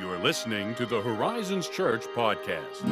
You are listening to the Horizons Church podcast.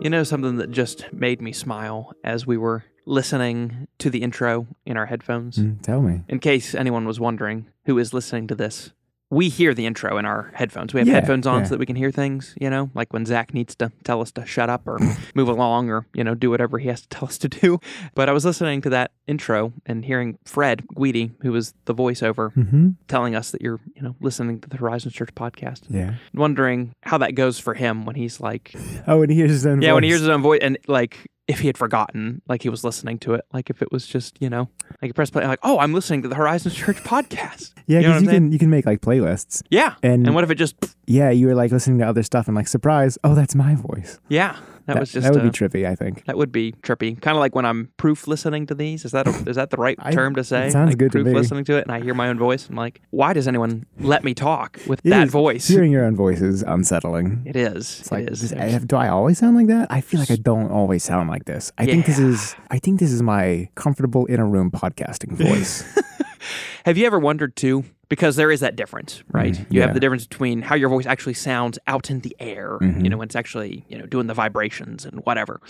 You know, something that just made me smile as we were listening to the intro in our headphones? Mm, tell me. In case anyone was wondering who is listening to this, we hear the intro in our headphones. We have Yeah, headphones on yeah. so that we can hear things, you know, like when Zach needs to tell us to shut up or move along or, you know, do whatever he has to tell us to do. But I was listening to that intro and hearing Fred Guidi, who was the voiceover, Mm-hmm. telling us that you're, you know, listening to the Horizon Church podcast. Yeah. Wondering how that goes for him when he's like, Oh, when he hears his own yeah, when he hears his own voice, and like if he had forgotten, like he was listening to it, like if it was just you know, like you press play, like oh, I'm listening to the Horizon Church podcast. Yeah, you know because you, can you can make like playlists. Yeah, And- and what if it just Yeah, you were like listening to other stuff and like surprise, oh, that's my voice. yeah, that, was just that would uh, be trippy. I think. that would be trippy. Kind of like when I'm proof listening to these. Is that a, is that the right I- term to say? sounds like good to proof me. listening to it, and I hear my own voice. I'm like, why does anyone let me talk with It that is- voice? Hearing your own voice is unsettling. It is. It's like, it is. does- I have- do I always sound like that? I feel like I don't always sound like this. I think this is. I think this is my comfortable in a room podcasting voice. Have you ever wondered too? Because there is that difference, right? Mm, you yeah. have the difference between how your voice actually sounds out in the air, Mm-hmm. you know, when it's actually, you know, doing the vibrations and whatever.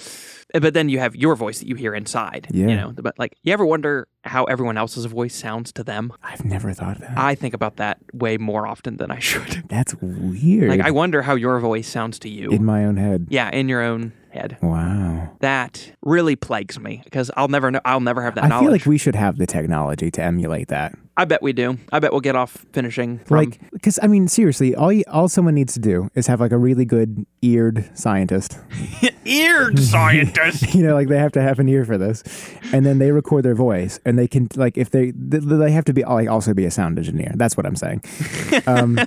Uh, But then you have your voice that you hear inside, Yeah. you know. But like, you ever wonder how everyone else's voice sounds to them? I've never thought of that. I think about that way more often than I should. That's weird. Like, I wonder how your voice sounds to you. in my own head. yeah, in your own head. Wow. That really plagues me because I'll never know. I'll never have that I knowledge. feel like we should have the technology to emulate that. I bet we do. I bet we'll get off finishing from like because i mean seriously all you, all someone needs to do is have like a really good eared scientist eared scientist. you know like they have to have an ear for this and then they record their voice and they can like if they th- they have to be like also be a sound engineer that's what i'm saying um,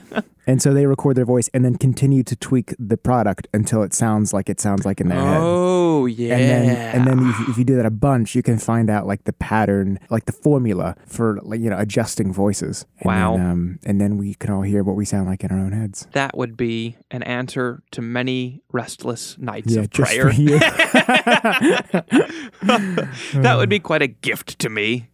and so they record their voice and then continue to tweak the product until it sounds like it sounds like in their head Oh yeah. and then and then if, if you do that a bunch you can find out like the pattern like the formula for like you know adjusting voices and Wow. then, um, and then we can all hear what we sound like in our own heads that would be an answer to many restless nights yeah of prayer. for you that would be quite a gift to me.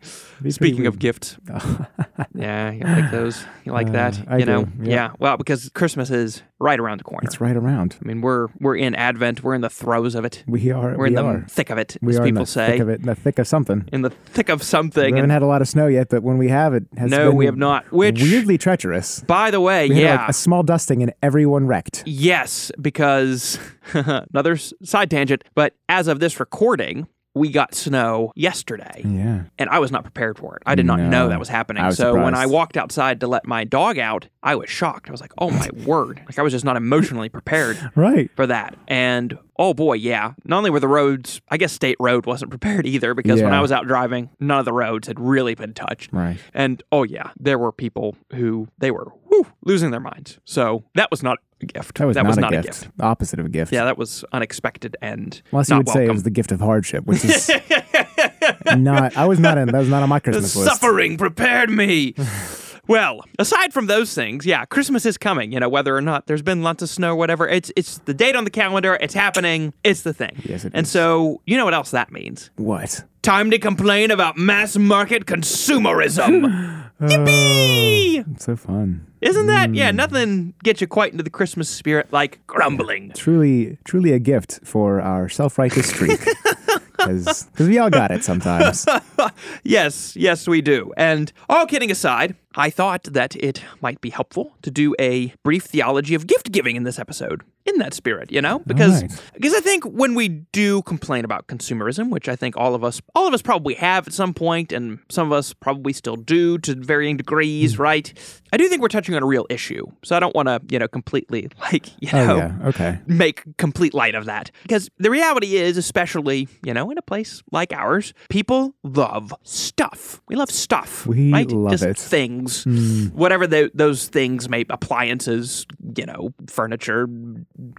Speaking of gifts, yeah, you like those? You like that? Uh, I you know? do, yeah. Yeah. Well, because Christmas is right around the corner. it's right around I mean, we're we're in Advent. We're in the throes of it. we are We're we in the are thick of it, we as are in people the say. thick of it in the thick of something In the thick of something. we haven't And had a lot of snow yet but when we have it has no, we have not. Which, weirdly treacherous by the way, we yeah. like a small dusting and everyone wrecked Yes, because another side tangent, but as of this recording, we got snow yesterday. yeah And I was not prepared for it. I did not know that was happening. Was so when I walked outside to let my dog out, I was shocked. I was like, "Oh my word!" Like I was just not emotionally prepared right for that. And oh boy, yeah. Not only were the roads, I guess State Road wasn't prepared either because when I was out driving, none of the roads had really been touched. right And oh yeah, there were people who they were whew, losing their minds. So that was not a gift. that was not, not a, gift. opposite of a gift Yeah, that was unexpected and Unless you would say it was the gift of hardship, which is not. I was not in. That was not on my Christmas list. Suffering prepared me. well, aside from those things, yeah, Christmas is coming. You know, whether or not there's been lots of snow, whatever. It's it's the date on the calendar. It's happening. It's the thing. Yes, it and is. so you know what else that means? What? Time to complain about mass market consumerism. Yippee! It's so fun. Isn't that Mm. yeah? Nothing gets you quite into the Christmas spirit like grumbling. Truly, truly a gift for our self-righteous streak. Because we all got it sometimes. Yes, yes, we do. And all kidding aside, I thought that it might be helpful to do a brief theology of gift giving in this episode. In that spirit, you know, because right. because I think when we do complain about consumerism, which I think all of us all of us probably have at some point, and some of us probably still do to varying degrees, Hmm. right? I do think we're touching on a real issue. So I don't want to, you know, completely like you Oh know yeah. Okay. make complete light of that. Because the reality is, especially, you know, in a place like ours, people love stuff. We love stuff. We right? love Just it. Things, whatever tho- those things may, appliances, you know, furniture,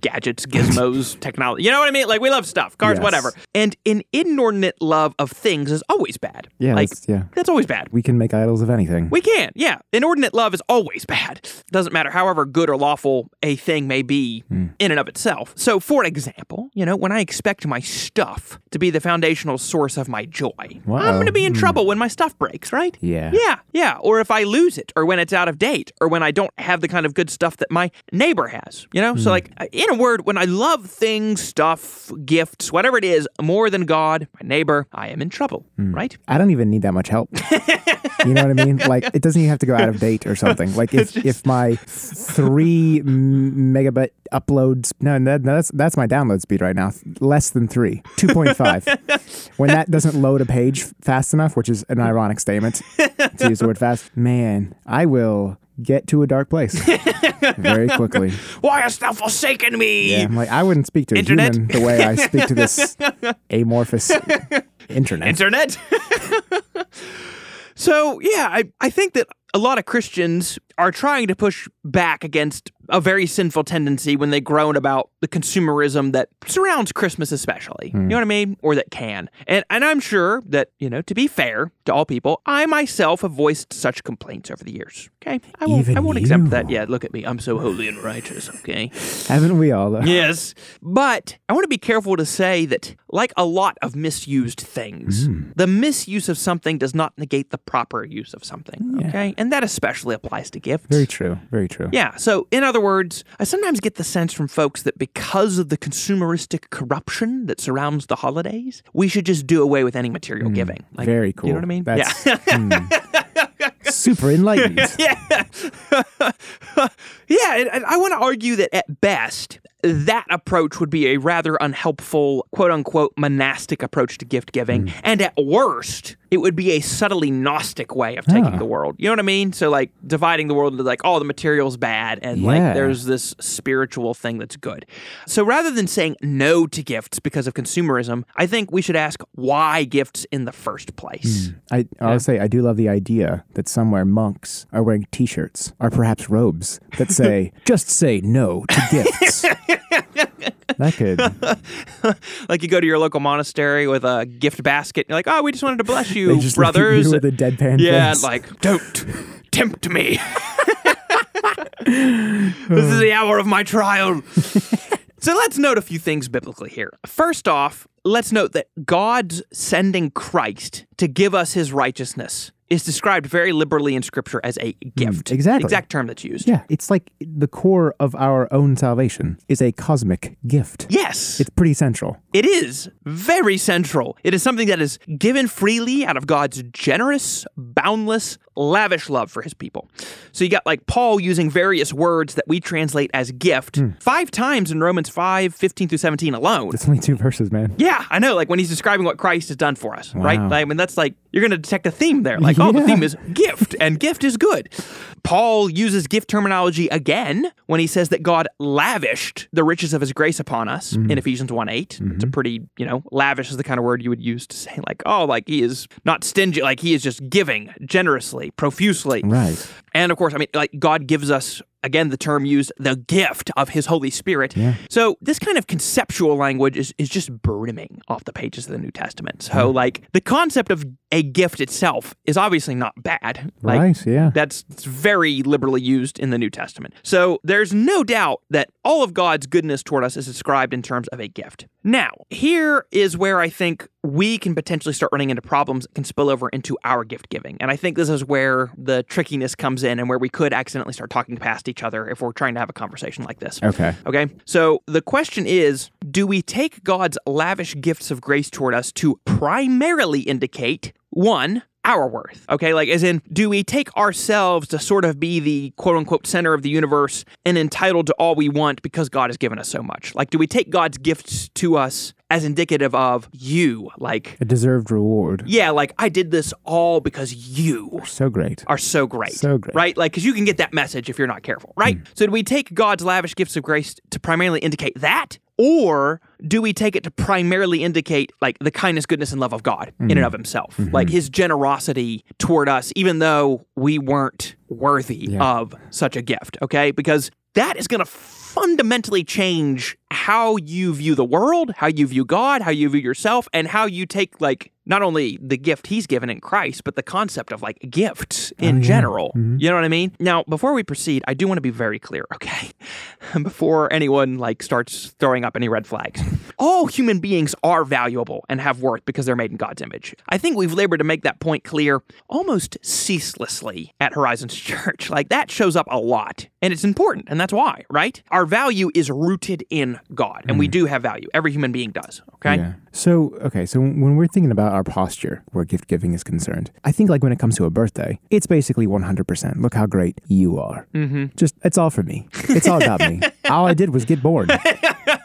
gadgets, gizmos, technology. You know what I mean? Like we love stuff, cars, Yes. whatever. And an inordinate love of things is always bad. Yeah, like that's- yeah. that's always bad. We can make idols of anything. We can, yeah. Inordinate love is always bad. Doesn't matter however good or lawful a thing may be Hmm. in and of itself. So, for example, you know, when I expect my stuff to be the foundational source of my joy, I'm going to be in trouble when my stuff breaks, right? Yeah. Yeah, yeah. Or if I lose it, or when it's out of date, or when I don't have the kind of good stuff that my neighbor has, you know? So, Hmm. like, in a word, when I love things, stuff, gifts, whatever it is, more than God, my neighbor, I am in trouble, Hmm. right? I don't even need that much help. you know what I mean? Like it doesn't even have to go out of date or something. Like if, if my three megabit uploads, no, no, that's that's my download speed right now. Less than three, two point five. when that doesn't load a page fast enough, which is an ironic statement to use the word fast, man, I will get to a dark place very quickly. Why hast thou forsaken me? Yeah, I'm like I wouldn't speak to a Internet? human the way I speak to this amorphous internet. internet. so yeah, I, I think that a lot of Christians are trying to push back against a very sinful tendency when they groan about the consumerism that surrounds Christmas especially. You know hmm. what I mean? Or that can. And and I'm sure that, you know, to be fair to all people, I myself have voiced such complaints over the years. Okay? I won't Even I won't exempt you. that. Yeah, look at me. I'm so holy and righteous, okay? Haven't we all though? Yes. But I want to be careful to say that, like a lot of misused things, hmm. the misuse of something does not negate the proper use of something. Okay. And that especially applies to gifts. Very true. Very true. yeah. So, in other words, I sometimes get the sense from folks that because of the consumeristic corruption that surrounds the holidays, we should just do away with any material giving. Like, Very cool. You know what I mean? That's yeah. mm, super enlightened. yeah. yeah, and, I want to argue that at best, that approach would be a rather unhelpful, quote unquote, monastic approach to gift giving. Hmm. And at worst, it would be a subtly Gnostic way of taking Ah. the world. You know what I mean? So, like, dividing the world into, like, oh, the material's bad, and, like, there's this spiritual thing that's good. So, rather than saying no to gifts because of consumerism, I think we should ask why gifts in the first place. I, I'll say I do love the idea that somewhere monks are wearing T-shirts or perhaps robes that say "Just say no to gifts." that could Like you go to your local monastery with a gift basket. And you're like, oh, we just wanted to bless they you, at brothers. you with a deadpan yeah, face. like don't tempt me. this is the hour of my trial. so let's note a few things biblically here. First off, let's note that God's sending Christ to give us His righteousness is described very liberally in Scripture as a gift. Hmm, exactly. Exact term that's used. yeah, it's like the core of our own salvation is a cosmic gift. Yes. It's pretty central. It is very central. It is something that is given freely out of God's generous, boundless, lavish love for his people. So you got like Paul using various words that we translate as gift Hmm. five times in Romans 5, 15 through 17 alone. It's only two verses, man. Yeah, I know. Like when he's describing what Christ has done for us, right? Wow. Like, I mean, that's like you're going to detect a theme there. Like, oh, the theme is gift, and gift is good. Paul uses gift terminology again when he says that God lavished the riches of His grace upon us Mm-hmm. in Ephesians 1 8. It's a pretty, you know, lavish is the kind of word you would use to say, like, oh, like He is not stingy, like He is just giving generously, profusely. Right. And of course, I mean, like God gives us again the term used the gift of his Holy Spirit. Yeah. So this kind of conceptual language is, is just brimming off the pages of the New Testament. So like the concept of a gift itself is obviously not bad. Like, right. Yeah. that's it's very liberally used in the New Testament. So there's no doubt that all of God's goodness toward us is described in terms of a gift. Now, here is where I think we can potentially start running into problems that can spill over into our gift giving. And I think this is where the trickiness comes in and where we could accidentally start talking past each other if we're trying to have a conversation like this. Okay. Okay. So the question is do we take God's lavish gifts of grace toward us to primarily indicate one, our worth? Okay. Like, as in, do we take ourselves to sort of be the quote unquote center of the universe and entitled to all we want because God has given us so much? Like, do we take God's gifts to us as indicative of you? Like, A deserved reward. yeah, like I did this all because you are So great. are so great. So great. Hmm. Right? Like, because you can get that message if you're not careful, right? So, do we take God's lavish gifts of grace to primarily indicate that? Or do we take it to primarily indicate like the kindness, goodness, and love of God in Hmm. and of Himself? Mm-hmm. Like His generosity toward us, even though we weren't worthy Yeah. of such a gift, okay? Because that is going to fundamentally change how you view the world, how you view God, how you view yourself, and how you take like not only the gift he's given in Christ, but the concept of like gifts in yeah. general. Mhm. You know what I mean? Now, before we proceed, I do want to be very clear, okay? before anyone like starts throwing up any red flags. All human beings are valuable and have worth because they're made in God's image. I think we've labored to make that point clear almost ceaselessly at Horizons Church. Like that shows up a lot, and it's important, and that's why, right? Our value is rooted in God, and we do have value. Every human being does, okay? Yeah. So, okay, so when we're thinking about our posture where gift giving is concerned, I think like when it comes to a birthday, it's basically 100%. Look how great you are. Mm-hmm. Just, it's all for me. It's all about me. All I did was get bored. and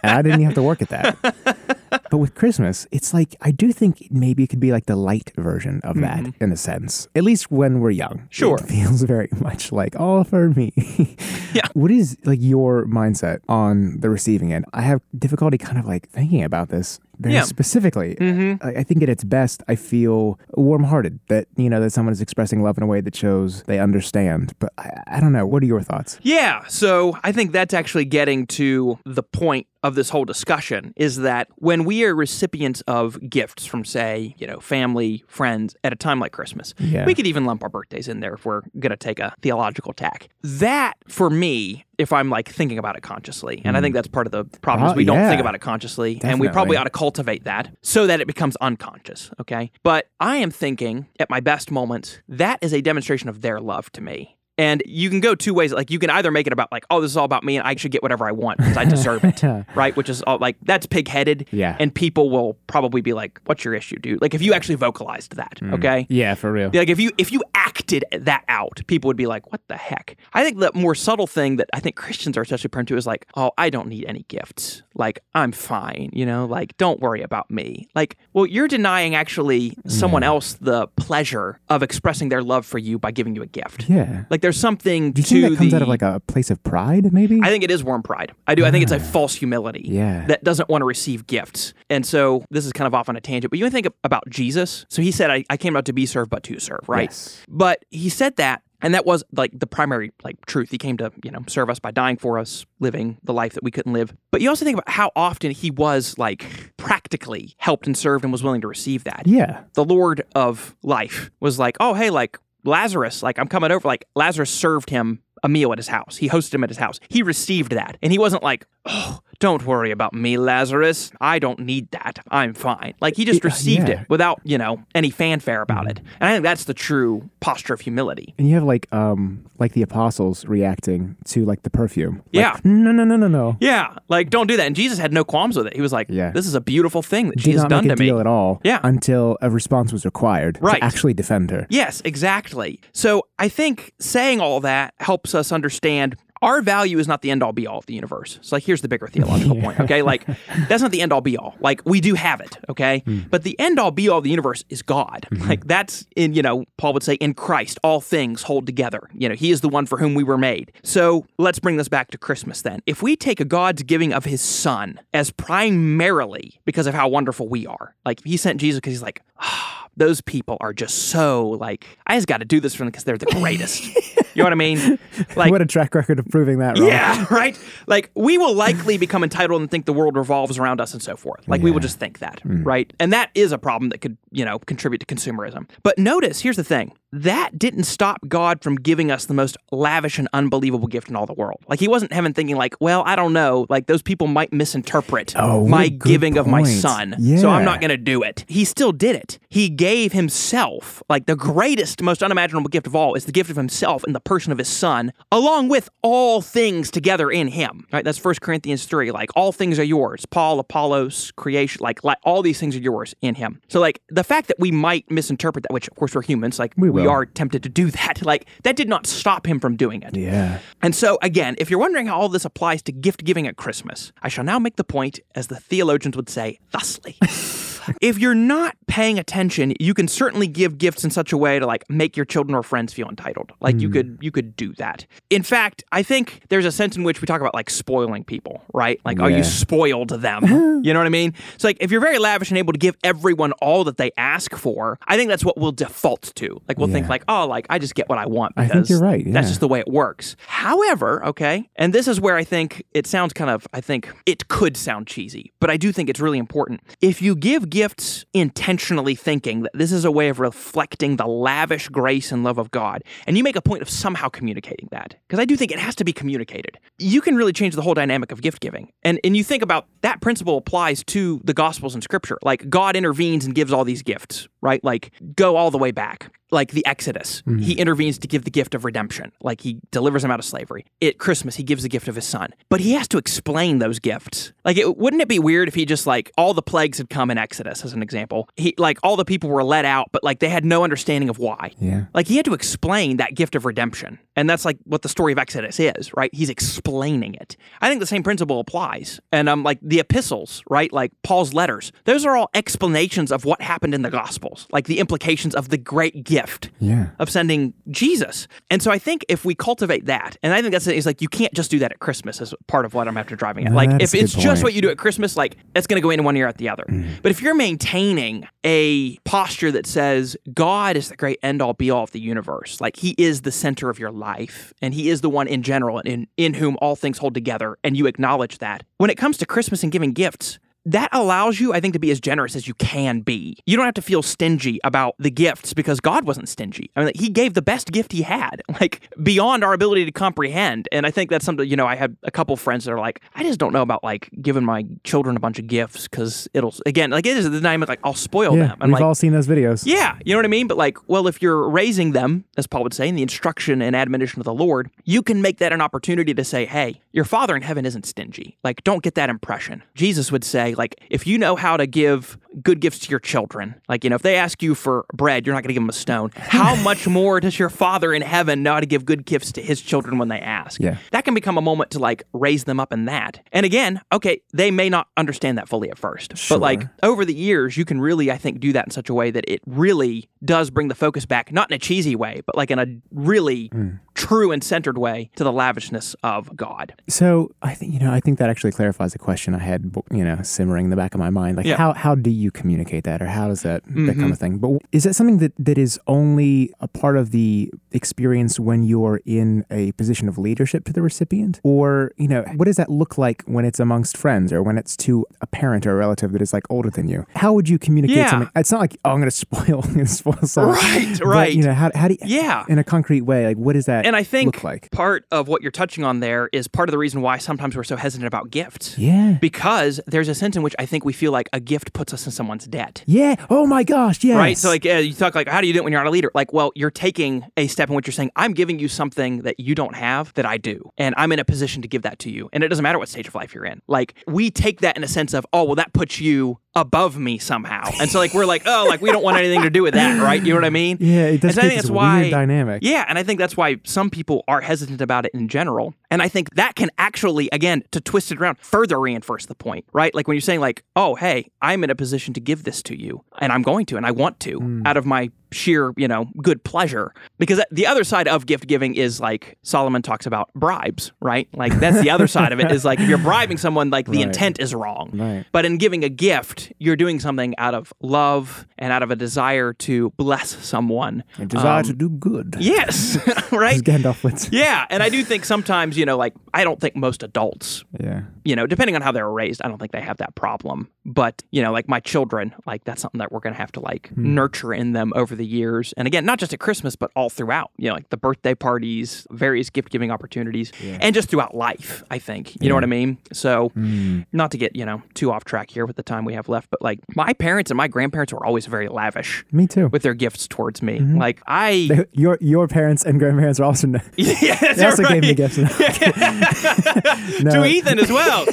I didn't even have to work at that. But with Christmas, it's like, I do think maybe it could be like the light version of that in a sense, at least when we're young. Mm-hmm. Sure. It feels very much like all for me. Yeah. What is like your mindset on the receiving end? I have difficulty kind of like thinking about this very Yeah. specifically. Mm-hmm. I, I think at its best, I feel warm-hearted that you know that someone is expressing love in a way that shows they understand. But I, I don't know. What are your thoughts? Yeah, so I think that's actually getting to the point of this whole discussion is that when we are recipients of gifts from, say, you know, family, friends at a time like Christmas, Yeah. we could even lump our birthdays in there if we're going to take a theological tack. That, for me, if I'm like thinking about it consciously, and I think mm. that's part of the problem is we don't think about it consciously, and we probably ought to cultivate that so that it becomes unconscious. Okay, but I am thinking at my best moments that is a demonstration of their love to me. And you can go two ways. Like you can either make it about like, oh, this is all about me, and I should get whatever I want because I deserve it, right? Which is all like that's pig-headed. Yeah. And people will probably be like, "What's your issue, dude?" Like if you actually vocalized that, mm. okay? Yeah, for real. Like if you if you acted that out, people would be like, "What the heck?" I think the more subtle thing that I think Christians are especially prone to is like, "Oh, I don't need any gifts. Like I'm fine, you know. Like don't worry about me." Like, well, you're denying actually someone else the pleasure of expressing their love for you by giving you a gift. Yeah. Like there's something Do you to think that comes the, out of like a place of pride, maybe? I think it is warm pride. I do. I think it's a ah. false humility Yeah. that doesn't want to receive gifts. And so this is kind of off on a tangent, but you think about Jesus. So he said, I, I came out to be served, but to serve, right? Yes. But he said that, and that was like the primary like truth. He came to, you know, serve us by dying for us, living the life that we couldn't live. But you also think about how often he was like practically helped and served and was willing to receive that yeah. the Lord of life was like, oh, hey, like Lazarus, like I'm coming over. Like Lazarus served him a meal at his house. He hosted him at his house. He received that. And he wasn't like, oh, don't worry about me, Lazarus. I don't need that. I'm fine. Like he just received yeah. Mm-hmm. it without, you know, any fanfare about it. And I think that's the true posture of humility. And you have like um like the apostles reacting to like the perfume. Like, Yeah. No, no, no, no, no. Yeah, like don't do that. And Jesus had no qualms with it. He was like, Yeah. this is a beautiful thing that she Did has not done to me. at all. Yeah. Until a response was required Right. to actually defend her. Yes, exactly. So I think saying all that helps us understand our value is not the end all be all of the universe. So like here's the bigger theological point, okay? Like that's not the end all be all. Like we do have it, okay? But the end all be all of the universe is God. Like that's in, you know, Paul would say in Christ all things hold together. You know, he is the one for whom we were made. So let's bring this back to Christmas then. If we take a God's giving of his son as primarily because of how wonderful we are. Like he sent Jesus because he's like, ah, those people are just so like I just got to do this for them because they're the greatest. you know what I mean? Like what a track record of proving that wrong. yeah, right. Like we will likely become entitled and think the world revolves around us and so forth. Like we will just think that, mm. right? And that is a problem that could, you know, contribute to consumerism. But notice, here's the thing. That didn't stop God from giving us the most lavish and unbelievable gift in all the world. Like he wasn't heaven thinking like, well, I don't know, like those people might misinterpret Oh, my giving of my point. son. So I'm not going to do it. He still did it. He gave himself, like the greatest, most unimaginable gift of all is the gift of himself in the person of his son, along with all things together in him. Right? That's 1 Corinthians 3. Like all things are yours. Paul, Apollos, creation, like, like all these things are yours in him. So like the fact that we might misinterpret that, which of course we're humans, like we, will. are tempted to do that. Like that did not stop him from doing it. Yeah. And so, again, if you're wondering how all this applies to gift giving at Christmas, I shall now make the point, as the theologians would say, thusly. if you're not paying attention, you can certainly give gifts in such a way to like make your children or friends feel entitled. Like you hmm. could you could do that. In fact, I think there's a sense in which we talk about like spoiling people, right? Like, oh, Yeah. you spoiled them. you know what I mean? So like if you're very lavish and able to give everyone all that they ask for, I think that's what we'll default to. Like we'll think like, oh, like I just get what I want I because think you're right, that's just the way it works. However, okay, and this is where I think it sounds kind of, I think it could sound cheesy, but I do think it's really important. If you give gifts intentionally thinking that this is a way of reflecting the lavish grace and love of God, and you make a point of somehow communicating that, because I do think it has to be communicated, you can really change the whole dynamic of gift giving. And, and you think about that principle applies to the Gospels and Scripture. Like God intervenes and gives all these gifts, right? Like go all the way back like the Exodus. He intervenes to give the gift of redemption. Like he delivers them out of slavery. At Christmas, he gives the gift of his son. But he has to explain those gifts. Like, it, wouldn't it be weird if he just like all the plagues had come in Exodus, as an example? He like all the people were let out, but like they had no understanding of why. Yeah. Like he had to explain that gift of redemption. And that's like what the story of Exodus is, right? He's explaining it. I think the same principle applies. And um like the epistles, right? Like Paul's letters. Those are all explanations of what happened in the gospels, like the implications of the great gift Yeah. of sending Jesus. And so I think if we cultivate that, and I think that's it's like you can't just do that at Christmas as part of what I'm after driving at. No, like if it's just what you do at Christmas, like that's going to go in one ear out the other. But if you're maintaining a posture that says God is the great end all be all of the universe, like He is the center of your life, and He is the one in general in in whom all things hold together, and you acknowledge that. When it comes to Christmas and giving gifts, that allows you, I think, to be as generous as you can be. You don't have to feel stingy about the gifts because God wasn't stingy. I mean, like, He gave the best gift He had, like beyond our ability to comprehend. And I think that's something, you know, I had a couple friends that are like, I just don't know about like giving my children a bunch of gifts because it'll, again, like it is the dynamic, like I'll spoil Yeah. them. I'm We've like, all seen those videos. yeah, you know what I mean? But like, well, if you're raising them, as Paul would say, in the instruction and admonition of the Lord, you can make that an opportunity to say, hey, your Father in heaven isn't stingy. Like, don't get that impression. Jesus would say, like, if you know how to give good gifts to your children, like, you know, if they ask you for bread, you're not going to give them a stone. How much more does your Father in heaven know how to give good gifts to his children when they ask? Yeah. That can become a moment to like raise them up in that. And again, okay, they may not understand that fully at first, but like over the years, you can really, I think, do that in such a way that it really does bring the focus back, not in a cheesy way, but like in a really mm. True and centered way to the lavishness of God. So I think you know I think that actually clarifies a question I had you know simmering in the back of my mind. Like Yeah. how how do you communicate that, or how does that mm-hmm. become a thing? But is that something that that is only a part of the experience when you're in a position of leadership to the recipient, or you know what does that look like when it's amongst friends or when it's to a parent or a relative that is like older than you? How would you communicate Yeah. something? It's not like oh I'm going to spoil I'm going to spoil someone. Right, But, right. you know how how do you, Yeah. in a concrete way like what is that And I think like? part of what you're touching on there is part of the reason why sometimes we're so hesitant about gifts. Yeah. Because there's a sense in which I think we feel like a gift puts us in someone's debt. Yeah. Oh my gosh. Yeah. Right. So like uh, you talk like how do you do it when you're not a leader? Like, well, you're taking a step in which you're saying, I'm giving you something that you don't have that I do, and I'm in a position to give that to you. And it doesn't matter what stage of life you're in. Like we take that in a sense of, oh, well, that puts you above me somehow. And so like we're like, oh, like we don't want anything to do with that, right? You know what I mean? Yeah, it does And so I think that's why dynamic. Yeah, and I think that's why some people are hesitant about it in general. And I think that can actually, again, to twist it around, further reinforce the point, right? Like when you're saying, like, oh, hey, I'm in a position to give this to you, and I'm going to, and I want to, Hmm. out of my sheer, you know, good pleasure. Because the other side of gift giving is like Solomon talks about bribes, right? Like that's the other side of it is like if you're bribing someone, like the Right. intent is wrong. Right. But in giving a gift, you're doing something out of love and out of a desire to bless someone. A desire Um, to do good. Yes, As right? Gandalf would say. Yeah, and I do think sometimes, you know, like I don't think most adults, Yeah. you know, depending on how they were raised, I don't think they have that problem. But, you know, like my children, like that's something that we're going to have to like Hmm. nurture in them over the years. And again, not just at Christmas, but all throughout, you know, like the birthday parties, various gift giving opportunities, and just throughout life, I think. You know what I mean? So, Hmm. not to get, you know, too off track here with the time we have left, but like my parents and my grandparents were always very lavish Me too. with their gifts towards me. Mm-hmm. Like I They- your your parents and grandparents are also Yeah, they also right. gave me gifts. no, to Ethan as well.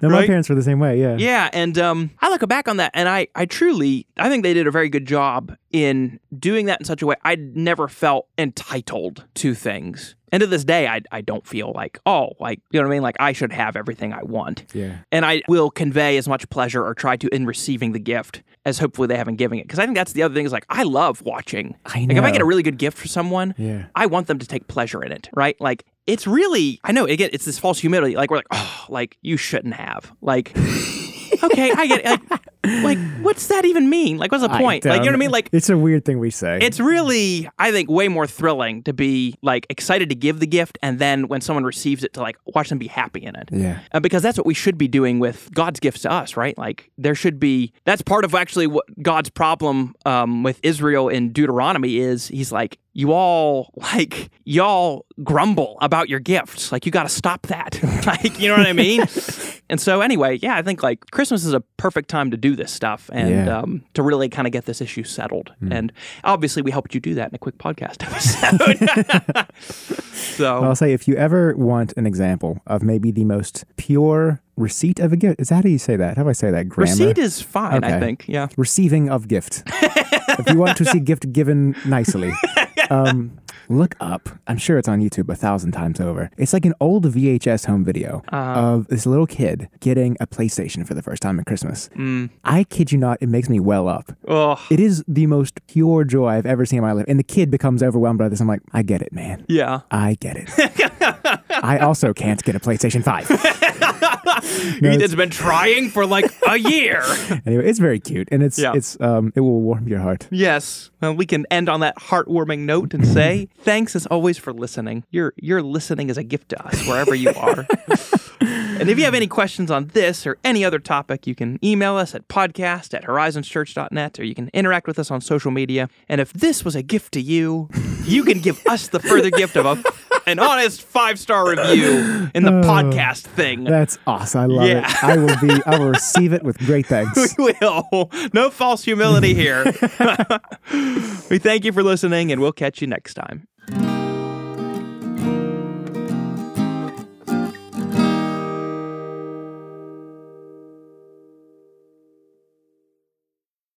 no, my parents were the same way. Yeah. yeah, and um, I look back on that, and I, I truly, I think they did a very good job in doing that in such a way, I never felt entitled to things. And to this day, I, I don't feel like, oh, like, you know what I mean? Like, I should have everything I want. Yeah. And I will convey as much pleasure or try to in receiving the gift as hopefully they haven't giving it. Because I think that's the other thing is like, I love watching. I know. Like, if I get a really good gift for someone, Yeah. I want them to take pleasure in it, right? Like, it's really, I know, again, it's this false humility. Like, we're like, oh, like, you shouldn't have. Like, okay, I get it. Like, like, what's that even mean? Like, what's the point? Like, you know what I mean? Like, it's a weird thing we say. it's really, I think, way more thrilling to be like excited to give the gift, and then when someone receives it, to like watch them be happy in it. yeah. Uh, because that's what we should be doing with God's gifts to us, right? Like there should be. That's part of actually what God's problem um, with Israel in Deuteronomy is. He's like, you all like y'all grumble about your gifts. Like you got to stop that. like you know what I mean? and so anyway, yeah, I think like Christmas is a perfect time to do this stuff and Yeah. Um, to really kind of get this issue settled. And obviously, we helped you do that in a quick podcast episode. so I'll say if you ever want an example of maybe the most pure receipt of a gift, is that how you say that? How do I say that? Grammar. receipt is fine. I think. Yeah. Receiving of gift. if you want to see gift given nicely, um, look up. I'm sure it's on YouTube a thousand times over. It's like an old VHS home video of this little kid getting a PlayStation for the first time at Christmas. I kid you not, it makes me well up. Oh. It is the most pure joy I've ever seen in my life. And the kid becomes overwhelmed by this. I'm like, I get it, man. Yeah. I get it. I also can't get a PlayStation 5. No, Ethan's been trying for like a year. anyway, it's very cute and it's Yeah. it's um it will warm your heart. yes. Well, we can end on that heartwarming note and say thanks as always for listening. Your your listening is a gift to us wherever you are. and if you have any questions on this or any other topic, you can email us at podcast at horizonschurch.net or you can interact with us on social media. And if this was a gift to you, you can give us the further gift of a, an honest five star review in the oh, podcast thing. That's awesome. I love Yeah. it. I will be I will receive it with great thanks. We will. No false humility here. we thank you for listening, and we'll catch you next time.